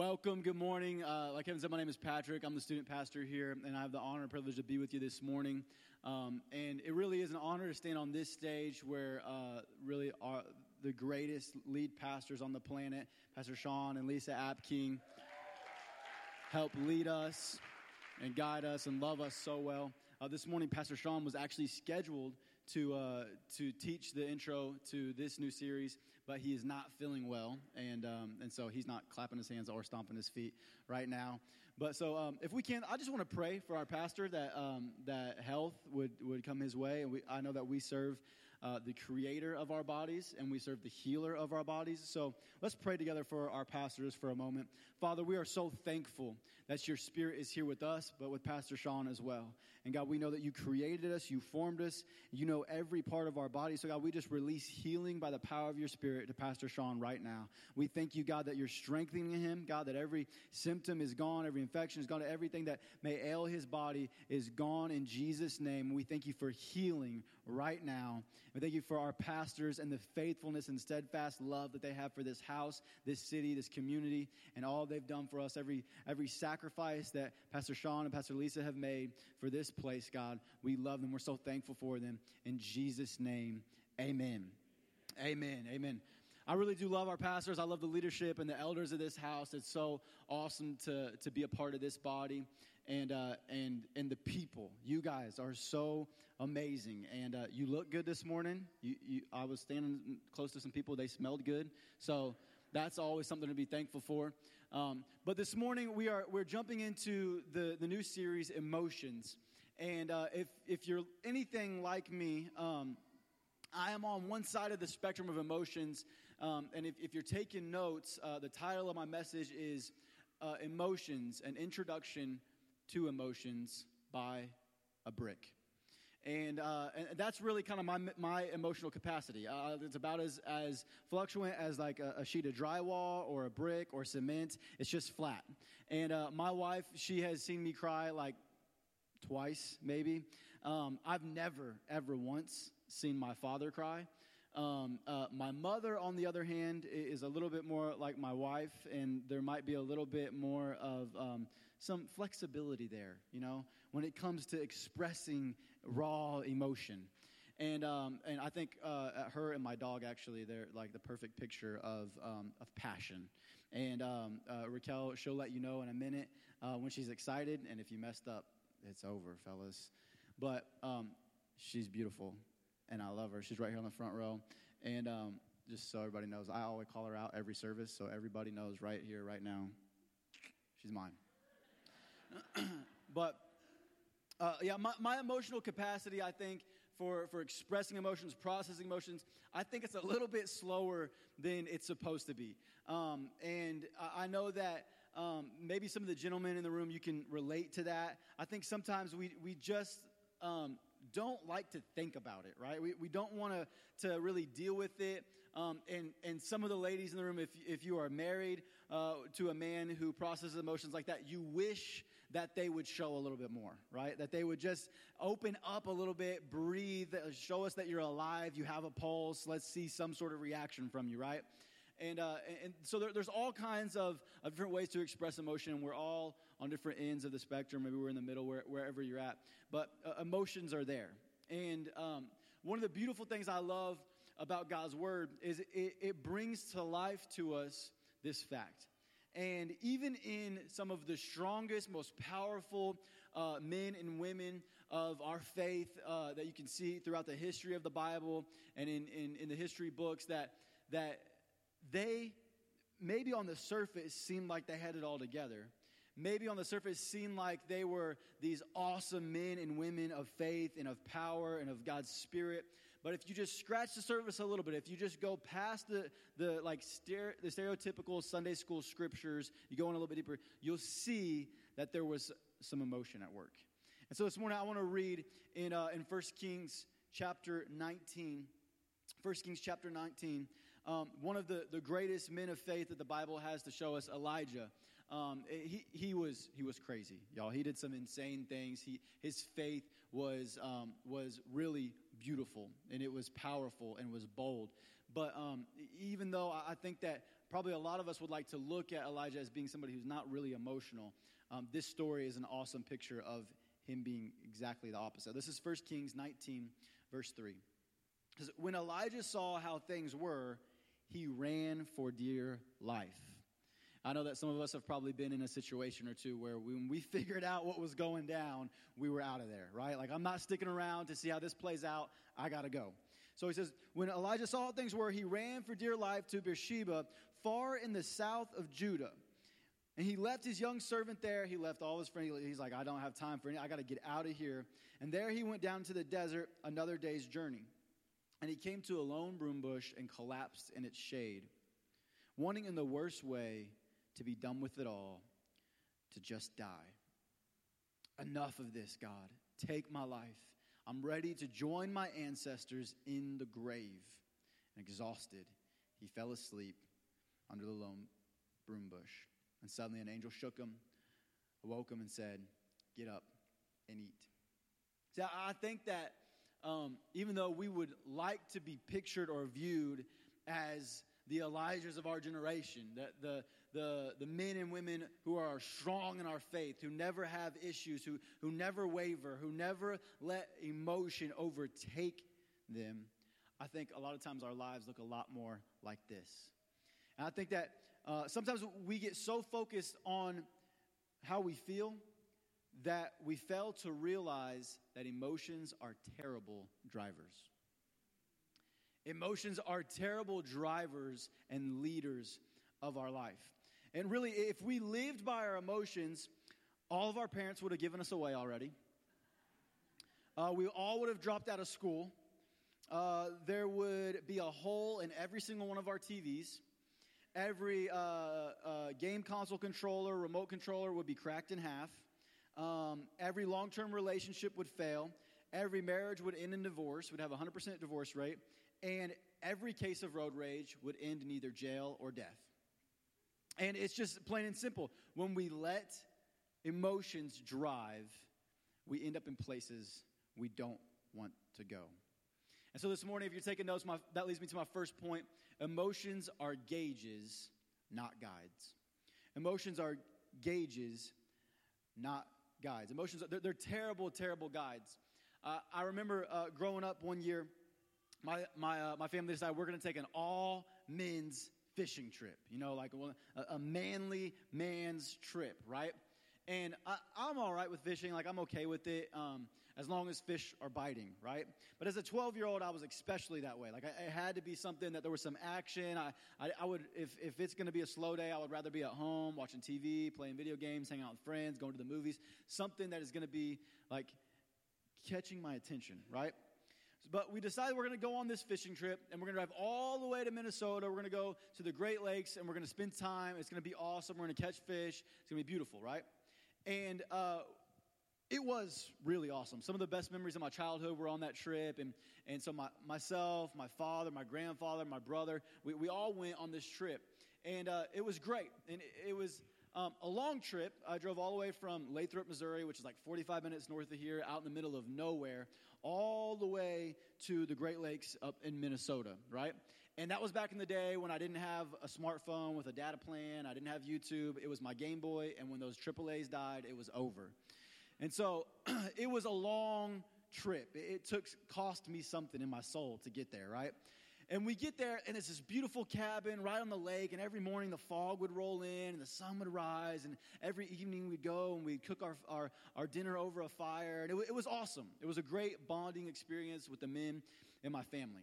welcome. Good morning. Uh, like Kevin said, my name is Patrick. I'm the student pastor here, and I have the honor and privilege to be with you this morning. Um, and it really is an honor to stand on this stage where uh, really are the greatest lead pastors on the planet, Pastor Sean and Lisa Apking, help lead us and guide us and love us so well. Uh, this morning, Pastor Sean was actually scheduled to uh, to teach the intro to this new series, but he is not feeling well, and um, and so he's not clapping his hands or stomping his feet right now. But so um, if we can, I just want to pray for our pastor that um, that health would would come his way, and we, I know that we serve uh, the creator of our bodies and we serve the healer of our bodies. So let's pray together for our pastors for a moment. Father, we are so thankful that your spirit is here with us, but with Pastor Sean as well. And God, we know that you created us, you formed us, you know every part of our body. So God, we just release healing by the power of your spirit to Pastor Sean right now. We thank you, God, that you're strengthening him, God, that every symptom is gone, every infection is gone, everything that may ail his body is gone in Jesus' name. We thank you for healing right now. We thank you for our pastors and the faithfulness and steadfast love that they have for this house, this city, this community, and all they've done for us. Every, every sacrifice that Pastor Sean and Pastor Lisa have made for this place, God, we love them. We're so thankful for them. In Jesus' name, amen. Amen. Amen. I really do love our pastors. I love the leadership and the elders of this house. It's so awesome to, to be a part of this body and uh, and and the people. You guys are so amazing, and uh, you look good this morning. You, you, I was standing close to some people; they smelled good. So that's always something to be thankful for. Um, but this morning we are we're jumping into the the new series, emotions. And uh, if if you're anything like me. Um, I am on one side of the spectrum of emotions. Um, and if, if, you're taking notes, uh, the title of my message is uh, Emotions An Introduction to emotions by a brick. And, uh, and that's really kind of my, my emotional capacity. It's about as, as fluctuant as like a, a, sheet of drywall or a brick or cement. It's just flat. And uh, my wife, she has seen me cry like twice, maybe. Um, I've never, ever once seen my father cry. Um, uh, my mother, on the other hand, is a little bit more like my wife, and there might be a little bit more of um, some flexibility there, you know, when it comes to expressing raw emotion. And, um, and I think uh, her and my dog actually, they're like the perfect picture of, um, of passion. And um, uh, Raquel, she'll let you know in a minute uh, when she's excited. And if you messed up, it's over, fellas. But um, she's beautiful, and I love her. She's right here on the front row. And um, just so everybody knows, I always call her out every service, so everybody knows right here, right now, she's mine. but uh, yeah, my, my emotional capacity, I think, for, for expressing emotions, processing emotions, I think it's a little bit slower than it's supposed to be. Um, and I, I know that um, maybe some of the gentlemen in the room, you can relate to that. I think sometimes we, we just um, don't like to think about it, right? We, we don't want to, to really deal with it. Um, and, and some of the ladies in the room, if, if you are married uh, to a man who processes emotions like that, you wish that they would show a little bit more, right? That they would just open up a little bit, breathe, show us that you're alive, you have a pulse, let's see some sort of reaction from you, right? And, uh, and so there, there's all kinds of, of different ways to express emotion, we're all on different ends of the spectrum. Maybe we're in the middle, where, wherever you're at. But uh, emotions are there. And um, one of the beautiful things I love about God's Word is it, it brings to life to us this fact and even in some of the strongest, most powerful uh, men and women of our faith uh, that you can see throughout the history of the Bible and in, in, in the history books, that, that they maybe on the surface seemed like they had it all together. Maybe on the surface seemed like they were these awesome men and women of faith and of power and of God's Spirit. But if you just scratch the surface a little bit, if you just go past the, the like stere- the stereotypical Sunday school scriptures, you go in a little bit deeper, you'll see that there was some emotion at work. And so this morning I want to read in, uh, in 1 Kings chapter 19. 1 Kings chapter 19. Um, one of the, the greatest men of faith that the Bible has to show us, Elijah. Um, he, he, was, he was crazy, y'all. He did some insane things. He, his faith was, um, was really beautiful and it was powerful and was bold. But um, even though I think that probably a lot of us would like to look at Elijah as being somebody who's not really emotional. Um, this story is an awesome picture of him being exactly the opposite. This is 1 Kings 19, verse 3. Because when Elijah saw how things were, he ran for dear life. I know that some of us have probably been in a situation or two where when we figured out what was going down, we were out of there, right? Like, I'm not sticking around to see how this plays out. I got to go. So he says, when Elijah saw how things were, he ran for dear life to Beersheba, far in the south of Judah. And he left his young servant there. He left all his friends. He's like, I don't have time for any. I got to get out of here. And there he went down to the desert, another day's journey. And he came to a lone broom bush and collapsed in its shade, wanting in the worst way to be done with it all, to just die. Enough of this, God. Take my life. I'm ready to join my ancestors in the grave. And exhausted, he fell asleep under the lone broom bush. And suddenly an angel shook him, awoke him, and said, Get up and eat. So I think that um, even though we would like to be pictured or viewed as the Elijahs of our generation, the, the, the, the men and women who are strong in our faith, who never have issues, who, who never waver, who never let emotion overtake them, I think a lot of times our lives look a lot more like this. And I think that uh, sometimes we get so focused on how we feel that we fail to realize that emotions are terrible drivers. Emotions are terrible drivers and leaders of our life. And really, if we lived by our emotions, all of our parents would have given us away already. Uh, we all would have dropped out of school. Uh, there would be a hole in every single one of our TVs. Every uh, uh, game console controller, remote controller would be cracked in half. Um, every long term relationship would fail. Every marriage would end in divorce, would have a 100% divorce rate. And every case of road rage would end in either jail or death. And it's just plain and simple. When we let emotions drive, we end up in places we don't want to go. And so this morning, if you're taking notes, my, that leads me to my first point. Emotions are gauges, not guides. Emotions are gauges, not guides. Emotions, they're, they're terrible, terrible guides. Uh, I remember uh, growing up one year, my, my, uh, my family decided we're going to take an all men's fishing trip, you know, like a, a manly man's trip, right? And I, am all right with fishing, like I'm okay with it. Um, as long as fish are biting, right? But as a 12 year old, I was especially that way. Like, I, it had to be something that there was some action. I, I, I would, if, if it's to be a slow day, I would rather be at home watching TV, playing video games, hanging out with friends, going to the movies. Something that is to be like catching my attention, right? But we decided we're going to go on this fishing trip and we're going to drive all the way to Minnesota. We're going to go to the Great Lakes and we're going to spend time. It's going to be awesome. We're going to catch fish. It's going to be beautiful, right? And uh, it was really awesome. Some of the best memories of my childhood were on that trip. And, and so, my, myself, my father, my grandfather, my brother, we, we all went on this trip. And uh, it was great. And it, it was um, a long trip. I drove all the way from Lathrop, Missouri, which is like 45 minutes north of here, out in the middle of nowhere, all the way to the Great Lakes up in Minnesota, right? And that was back in the day when I didn't have a smartphone with a data plan. I didn't have YouTube. It was my Game Boy. And when those AAA's died, it was over. And so it was a long trip. It took cost me something in my soul to get there, right? And we get there, and it's this beautiful cabin right on the lake. And every morning the fog would roll in, and the sun would rise. And every evening we'd go and we'd cook our, our, our dinner over a fire. And it, it was awesome. It was a great bonding experience with the men in my family.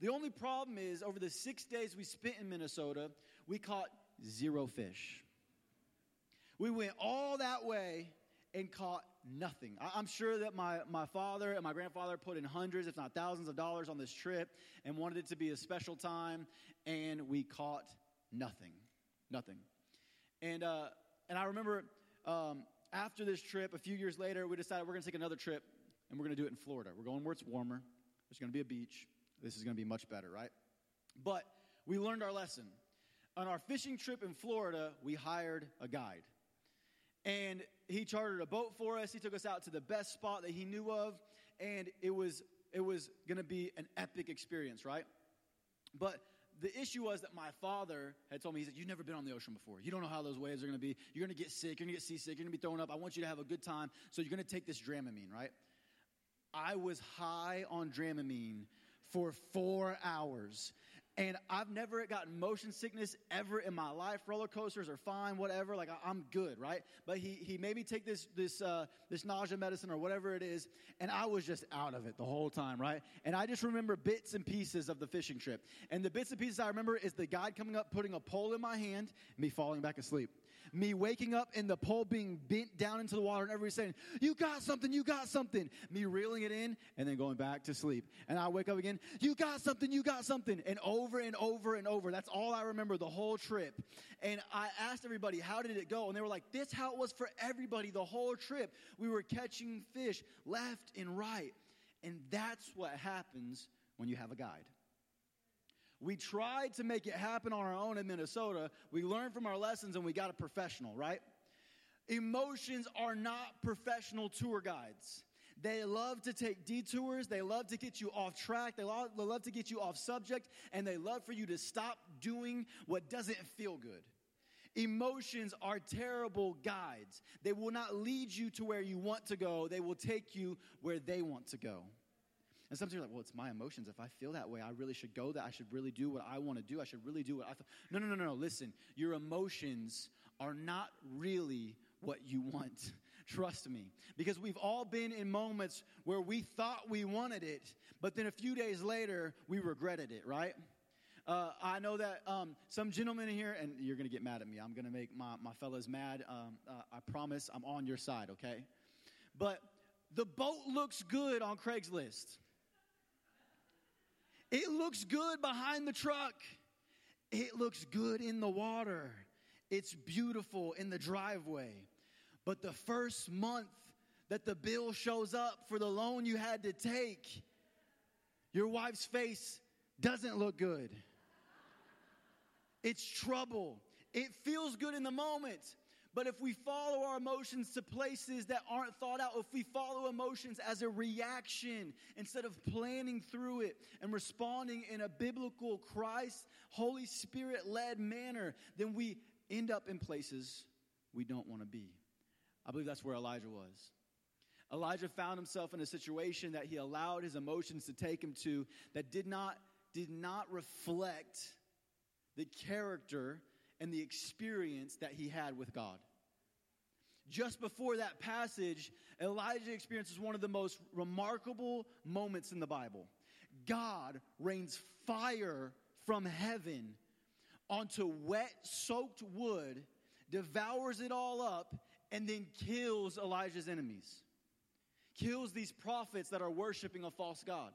The only problem is, over the six days we spent in Minnesota, we caught zero fish. We went all that way and caught nothing. I'm sure that my, my father and my grandfather put in hundreds, if not thousands of dollars on this trip and wanted it to be a special time, and we caught nothing. Nothing. And, uh, and I remember um, after this trip, a few years later, we decided we're going to take another trip and we're going to do it in Florida. We're going where it's warmer, there's going to be a beach. This is going to be much better, right? But we learned our lesson. On our fishing trip in Florida, we hired a guide. And he chartered a boat for us. He took us out to the best spot that he knew of, and it was it was going to be an epic experience, right? But the issue was that my father had told me, he said, You've never been on the ocean before. You don't know how those waves are going to be. You're going to get sick. You're going to get seasick. You're going to be thrown up. I want you to have a good time. So you're going to take this Dramamine, right? I was high on Dramamine for four hours. And I've never gotten motion sickness ever in my life. Roller coasters are fine, whatever. Like I, am good, right? But he he made me take this this uh, this nausea medicine or whatever it is, and I was just out of it the whole time, right? And I just remember bits and pieces of the fishing trip. And the bits and pieces I remember is the guide coming up, putting a pole in my hand, me falling back asleep me waking up and the pole being bent down into the water and everybody saying, You got something, you got something. Me reeling it in and then going back to sleep. And I wake up again, You got something, you got something. And over and over and over. That's all I remember the whole trip. And I asked everybody, How did it go? And they were like, This how it was for everybody the whole trip. We were catching fish left and right. And that's what happens when you have a guide. We tried to make it happen on our own in Minnesota. We learned from our lessons and we got a professional, right? Emotions are not professional tour guides. They love to take detours. They love to get you off track. They love, they love to get you off subject. And they love for you to stop doing what doesn't feel good. Emotions are terrible guides. They will not lead you to where you want to go, they will take you where they want to go. And sometimes you're like, well, it's my emotions. If I feel that way, I really should go that. I should really do what I want to do. I should really do what I thought. No, no, no, no, no. Listen, your emotions are not really what you want. Trust me. Because we've all been in moments where we thought we wanted it, but then a few days later, we regretted it, right? Uh, I know that um, some gentlemen here, and you're going to get mad at me. I'm going to make my, my fellas mad. Um, uh, I promise I'm on your side, okay? But the boat looks good on Craigslist. It looks good behind the truck. It looks good in the water. It's beautiful in the driveway. But the first month that the bill shows up for the loan you had to take, your wife's face doesn't look good. It's trouble. It feels good in the moment, but if we follow our emotions to places that aren't thought out, if we follow emotions as a reaction instead of planning through it and responding in a biblical Christ, Holy Spirit led manner, then we end up in places we don't want to be. I believe that's where Elijah was. Elijah found himself in a situation that he allowed his emotions to take him to that did not, did not reflect the character and the experience that he had with God. Just before that passage, Elijah experiences one of the most remarkable moments in the Bible. God rains fire from heaven onto wet, soaked wood, devours it all up, and then kills Elijah's enemies. Kills these prophets that are worshiping a false God.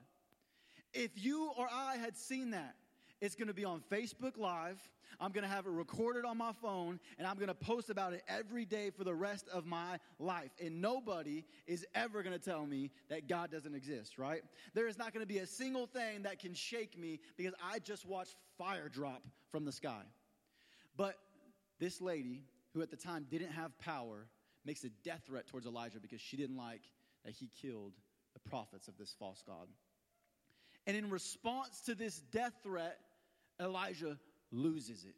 If you or I had seen that, it's to be on Facebook Live. I'm to have it recorded on my phone and I'm to post about it every day for the rest of my life. And nobody is ever to tell me that God doesn't exist, right? There is not to be a single thing that can shake me because I just watched fire drop from the sky. But this lady, who at the time didn't have power, makes a death threat towards Elijah because she didn't like that he killed the prophets of this false God. And in response to this death threat, Elijah loses it.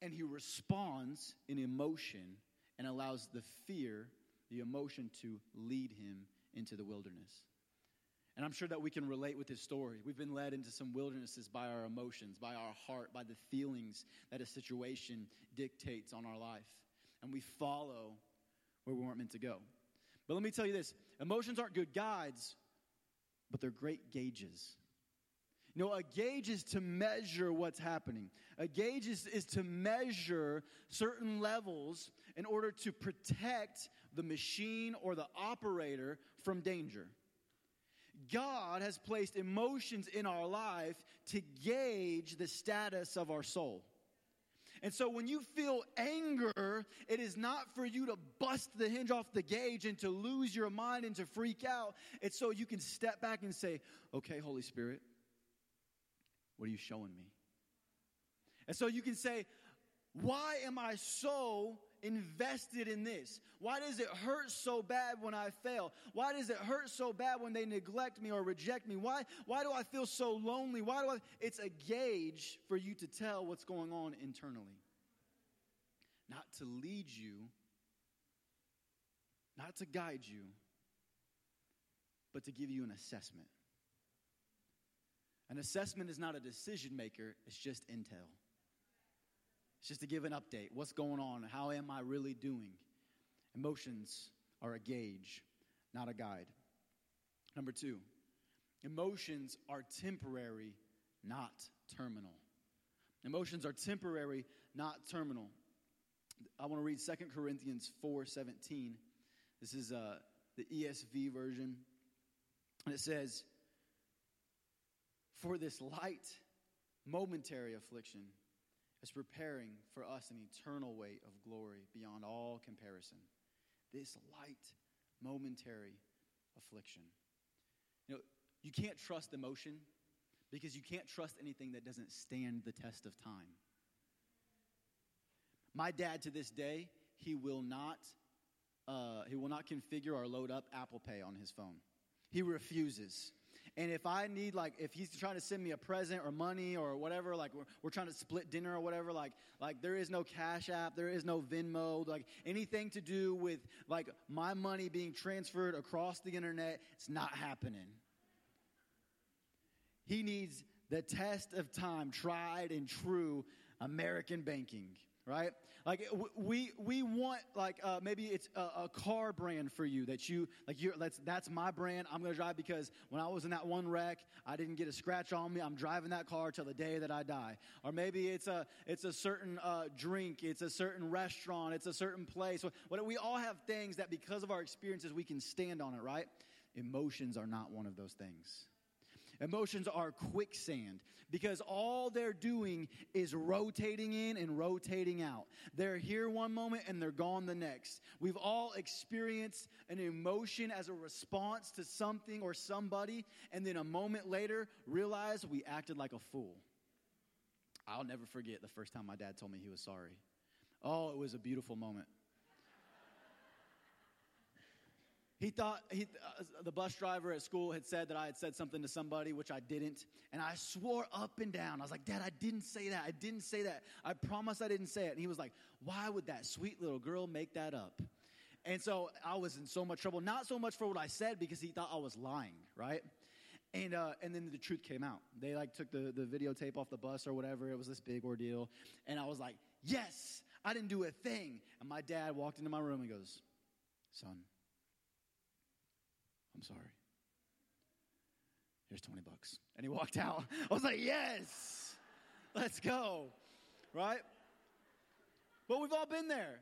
And he responds in emotion and allows the fear, the emotion to lead him into the wilderness. And I'm sure that we can relate with his story. We've been led into some wildernesses by our emotions, by our heart, by the feelings that a situation dictates on our life. And we follow where we weren't meant to go. But let me tell you this emotions aren't good guides, but they're great gauges. You know, a gauge is to measure what's happening. A gauge is, is to measure certain levels in order to protect the machine or the operator from danger. God has placed emotions in our life to gauge the status of our soul. And so when you feel anger, it is not for you to bust the hinge off the gauge and to lose your mind and to freak out. It's so you can step back and say, okay, Holy Spirit, what are you showing me? And so you can say, Why am I so invested in this? Why does it hurt so bad when I fail? Why does it hurt so bad when they neglect me or reject me? Why, why do I feel so lonely? Why do I? It's a gauge for you to tell what's going on internally. Not to lead you, not to guide you, but to give you an assessment. An assessment is not a decision maker, it's just intel. It's just to give an update. What's going on? How am I really doing? Emotions are a gauge, not a guide. Number two, emotions are temporary, not terminal. Emotions are temporary, not terminal. I want to read 2 Corinthians 4:17. This is uh, the ESV version. And it says, For this light, momentary affliction is preparing for us an eternal weight of glory beyond all comparison. This light, momentary affliction. You know, you can't trust emotion because you can't trust anything that doesn't stand the test of time. My dad, to this day, he will not, uh, he will not configure or load up Apple Pay on his phone. He refuses. And if I need, like, if he's trying to send me a present or money or whatever, like we're, we're trying to split dinner or whatever, like, like there is no Cash App, there is no Venmo, like anything to do with like my money being transferred across the internet, it's not happening. He needs the test of time, tried and true American banking right? Like we we want like uh, maybe it's a, a, car brand for you that you like you that's that's my brand. I'm gonna drive because when I was in that one wreck, I didn't get a scratch on me. I'm driving that car till the day that I die. Or maybe it's a it's a certain uh, drink, it's a certain restaurant, it's a certain place. What we all have things that because of our experiences we can stand on it, right? Emotions are not one of those things. Emotions are quicksand because all they're doing is rotating in and rotating out. They're here one moment and they're gone the next. We've all experienced an emotion as a response to something or somebody, and then a moment later realize we acted like a fool. I'll never forget the first time my dad told me he was sorry. Oh, it was a beautiful moment. He thought he, uh, the bus driver at school had said that I had said something to somebody, which I didn't. And I swore up and down. I was like, Dad, I didn't say that. I didn't say that. I promise I didn't say it. And he was like, Why would that sweet little girl make that up? And so I was in so much trouble. Not so much for what I said because he thought I was lying, right? And, uh, and then the truth came out. They like took the, the videotape off the bus or whatever. It was this big ordeal. And I was like, Yes, I didn't do a thing. And my dad walked into my room and goes, Son, I'm sorry. Here's 20 bucks. And he walked out. I was like, yes, let's go. Right? But we've all been there.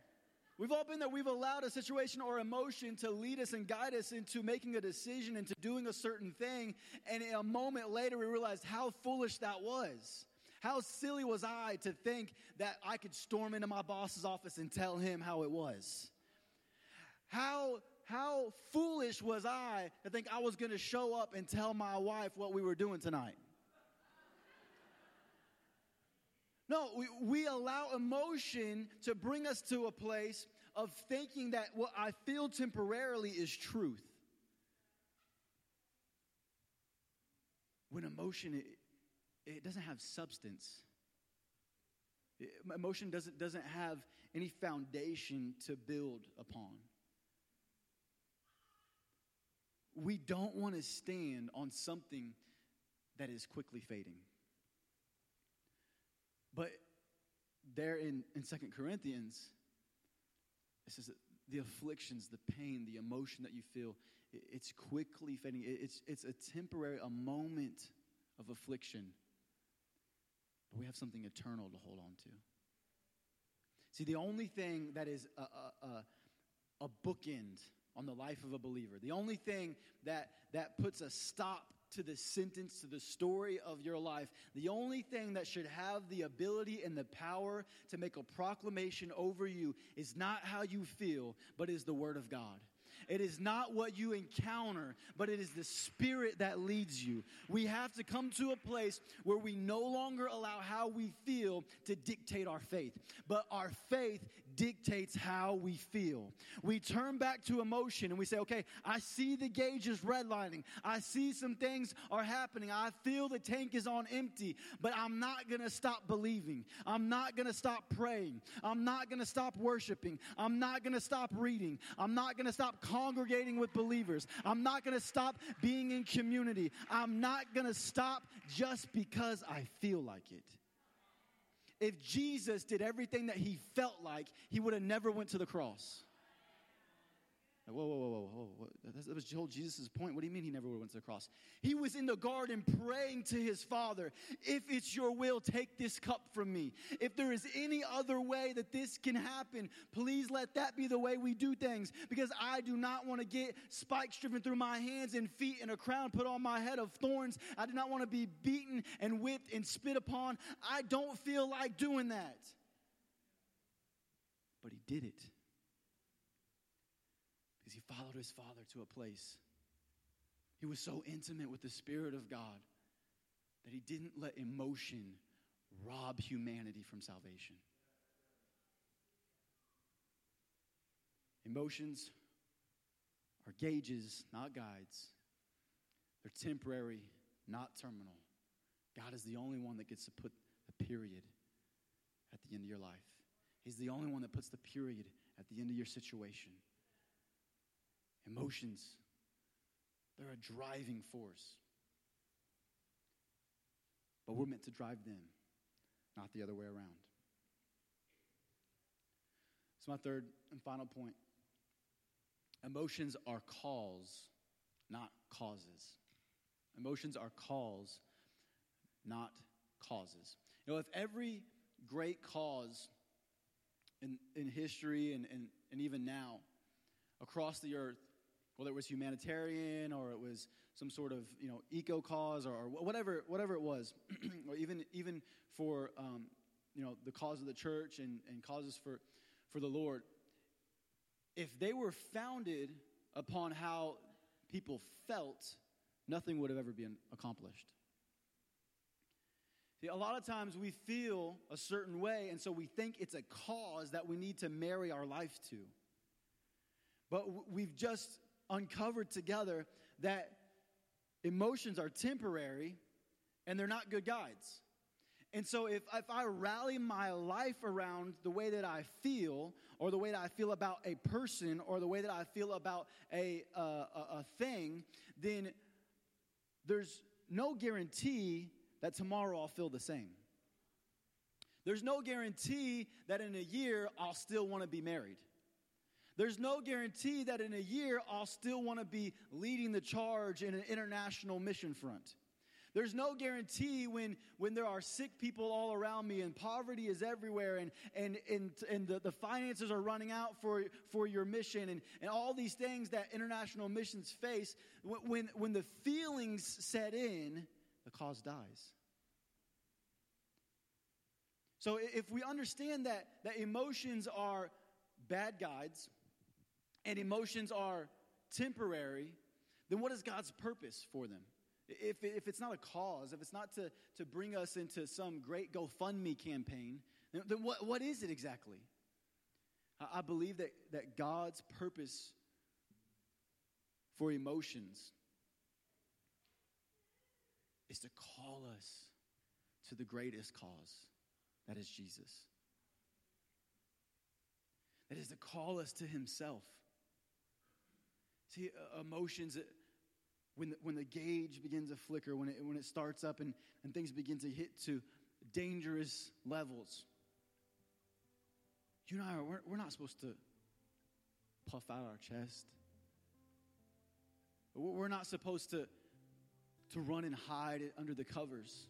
We've all been there. We've allowed a situation or emotion to lead us and guide us into making a decision, into doing a certain thing. And a moment later, we realized how foolish that was. How silly was I to think that I could storm into my boss's office and tell him how it was? How how foolish was I to think I was going to show up and tell my wife what we were doing tonight? No, we, we allow emotion to bring us to a place of thinking that what I feel temporarily is truth. When emotion, it, it doesn't have substance. Emotion doesn't, doesn't have any foundation to build upon we don't want to stand on something that is quickly fading. But there in, in 2 Corinthians, it says that the afflictions, the pain, the emotion that you feel, it, it's quickly fading. It, it's, it's a temporary, a moment of affliction. But we have something eternal to hold on to. See, the only thing that is a, a, a, a bookend on the life of a believer. The only thing that, that puts a stop to the sentence, to the story of your life, the only thing that should have the ability and the power to make a proclamation over you is not how you feel, but is the Word of God. It is not what you encounter, but it is the Spirit that leads you. We have to come to a place where we no longer allow how we feel to dictate our faith, but our faith dictates how we feel. We turn back to emotion and we say, okay, I see the gauge is redlining. I see some things are happening. I feel the tank is on empty, but I'm not going to stop believing. I'm not going to stop praying. I'm not going to stop worshiping. I'm not going to stop reading. I'm not going to stop congregating with believers. I'm not going to stop being in community. I'm not going to stop just because I feel like it. If Jesus did everything that he felt like, he would have never went to the cross. Whoa, whoa, whoa, whoa, whoa. That was Jesus' point. What do you mean he never went to the cross? He was in the garden praying to his Father, if it's your will, take this cup from me. If there is any other way that this can happen, please let that be the way we do things. Because I do not want to get spikes driven through my hands and feet and a crown put on my head of thorns. I do not want to be beaten and whipped and spit upon. I don't feel like doing that. But he did it followed his father to a place. He was so intimate with the Spirit of God that he didn't let emotion rob humanity from salvation. Emotions are gauges, not guides. They're temporary, not terminal. God is the only one that gets to put a period at the end of your life. He's the only one that puts the period at the end of your situation. Emotions, they're a driving force. But we're meant to drive them, not the other way around. So, my third and final point emotions are calls, not causes. Emotions are calls, not causes. You know, if every great cause in, in history and, and, and even now across the earth whether it was humanitarian or it was some sort of you know eco cause or, or whatever whatever it was, or even even for um, you know the cause of the church and, and causes for for the Lord. If they were founded upon how people felt, nothing would have ever been accomplished. See, a lot of times we feel a certain way, and so we think it's a cause that we need to marry our life to. But we've just uncovered together that emotions are temporary and they're not good guides. And so, if, if I rally my life around the way that I feel, or the way that I feel about a person, or the way that I feel about a, uh, a, a thing, then there's no guarantee that tomorrow I'll feel the same. There's no guarantee that in a year I'll still want to be married. There's no guarantee that in a year I'll still want to be leading the charge in an international mission front. There's no guarantee when, when there are sick people all around me and poverty is everywhere and, and, and, and the, the finances are running out for, for your mission and, and all these things that international missions face. When, when the feelings set in, the cause dies. So if we understand that, that emotions are bad guides, and emotions are temporary, then what is God's purpose for them? If, if it's not a cause, if it's not to, to bring us into some great GoFundMe campaign, then, what, what is it exactly? I, I believe that, that God's purpose for emotions is to call us to the greatest cause that is Jesus. That is to call us to Himself. See, uh, emotions, when the, when the gauge begins to flicker, when it, when it starts up and, and things begin to hit to dangerous levels, you and I, are, we're, we're not supposed to puff out our chest. We're not supposed to, to run and hide under the covers.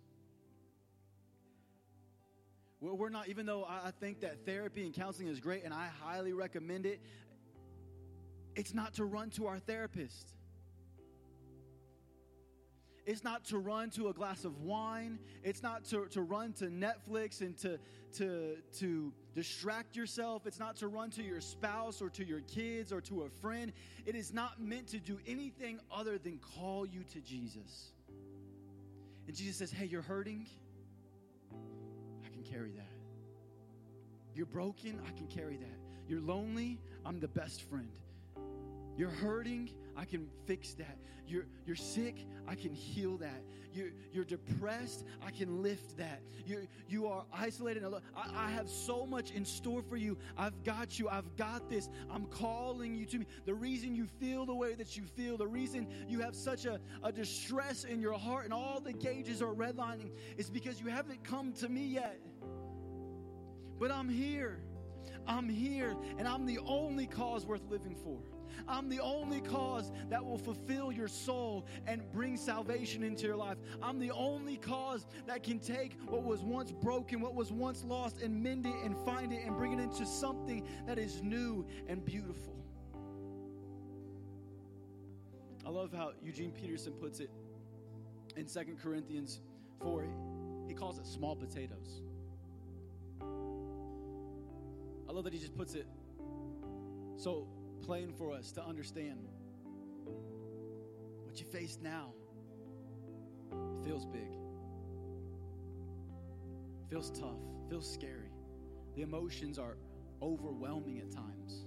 We're not, even though I think that therapy and counseling is great and I highly recommend it, it's not to run to our therapist. It's not to run to a glass of wine. It's not to, to run to Netflix and to, to, to distract yourself. It's not to run to your spouse or to your kids or to a friend. It is not meant to do anything other than call you to Jesus. And Jesus says, Hey, you're hurting? I can carry that. You're broken, I can carry that. You're lonely, I'm the best friend. You're hurting, I can fix that. You're, you're sick, I can heal that. You're, you're depressed, I can lift that. You're, you are isolated. I, I have so much in store for you. I've got you, I've got this. I'm calling you to me. The reason you feel the way that you feel, the reason you have such a, a distress in your heart and all the gauges are redlining is because you haven't come to me yet. But I'm here. I'm here, and I'm the only cause worth living for. I'm the only cause that will fulfill your soul and bring salvation into your life. I'm the only cause that can take what was once broken, what was once lost, and mend it and find it and bring it into something that is new and beautiful. I love how Eugene Peterson puts it in Second Corinthians 4. He calls it small potatoes. I love that he just puts it so plain for us to understand. What you face now feels big, feels tough, feels scary. The emotions are overwhelming at times.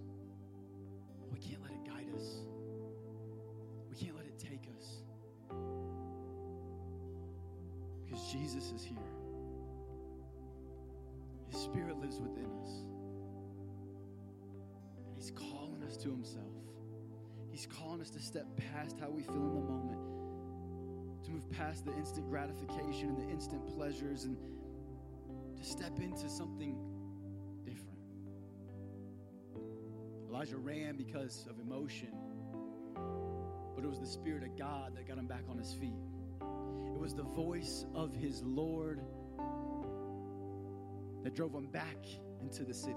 We can't let it guide us. We can't let it take us. Because Jesus is here. His Spirit lives within us. To Himself. He's calling us to step past how we feel in the moment, to move past the instant gratification and the instant pleasures, and to step into something different. Elijah ran because of emotion, but it was the Spirit of God that got him back on his feet. It was the voice of his Lord that drove him back into the city.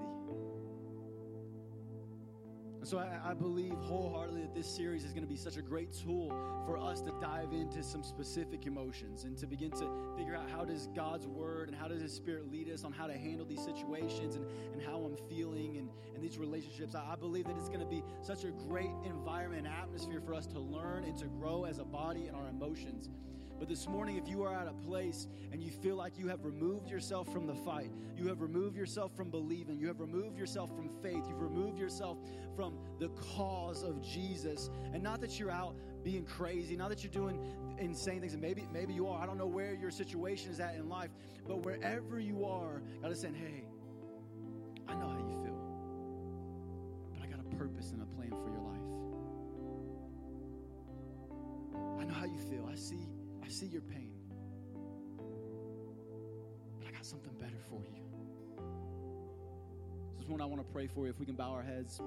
So I, I, believe wholeheartedly that this series is going to be such a great tool for us to dive into some specific emotions and to begin to figure out how does God's word and how does his spirit lead us on how to handle these situations and, and how I'm feeling and, and these relationships. I, I believe that it's going to be such a great environment and atmosphere for us to learn and to grow as a body and our emotions. But this morning, if you are at a place and you feel like you have removed yourself from the fight, you have removed yourself from believing, you have removed yourself from faith, you've removed yourself from the cause of Jesus, and not that you're out being crazy, not that you're doing insane things, and maybe maybe you are. I don't know where your situation is at in life, but wherever you are, God is saying, "Hey, I know how you feel, but I got a purpose and a plan for your life. I know how you feel. I see." I see your pain. But I got something better for you. This is one I want to pray for you. If we can bow our heads.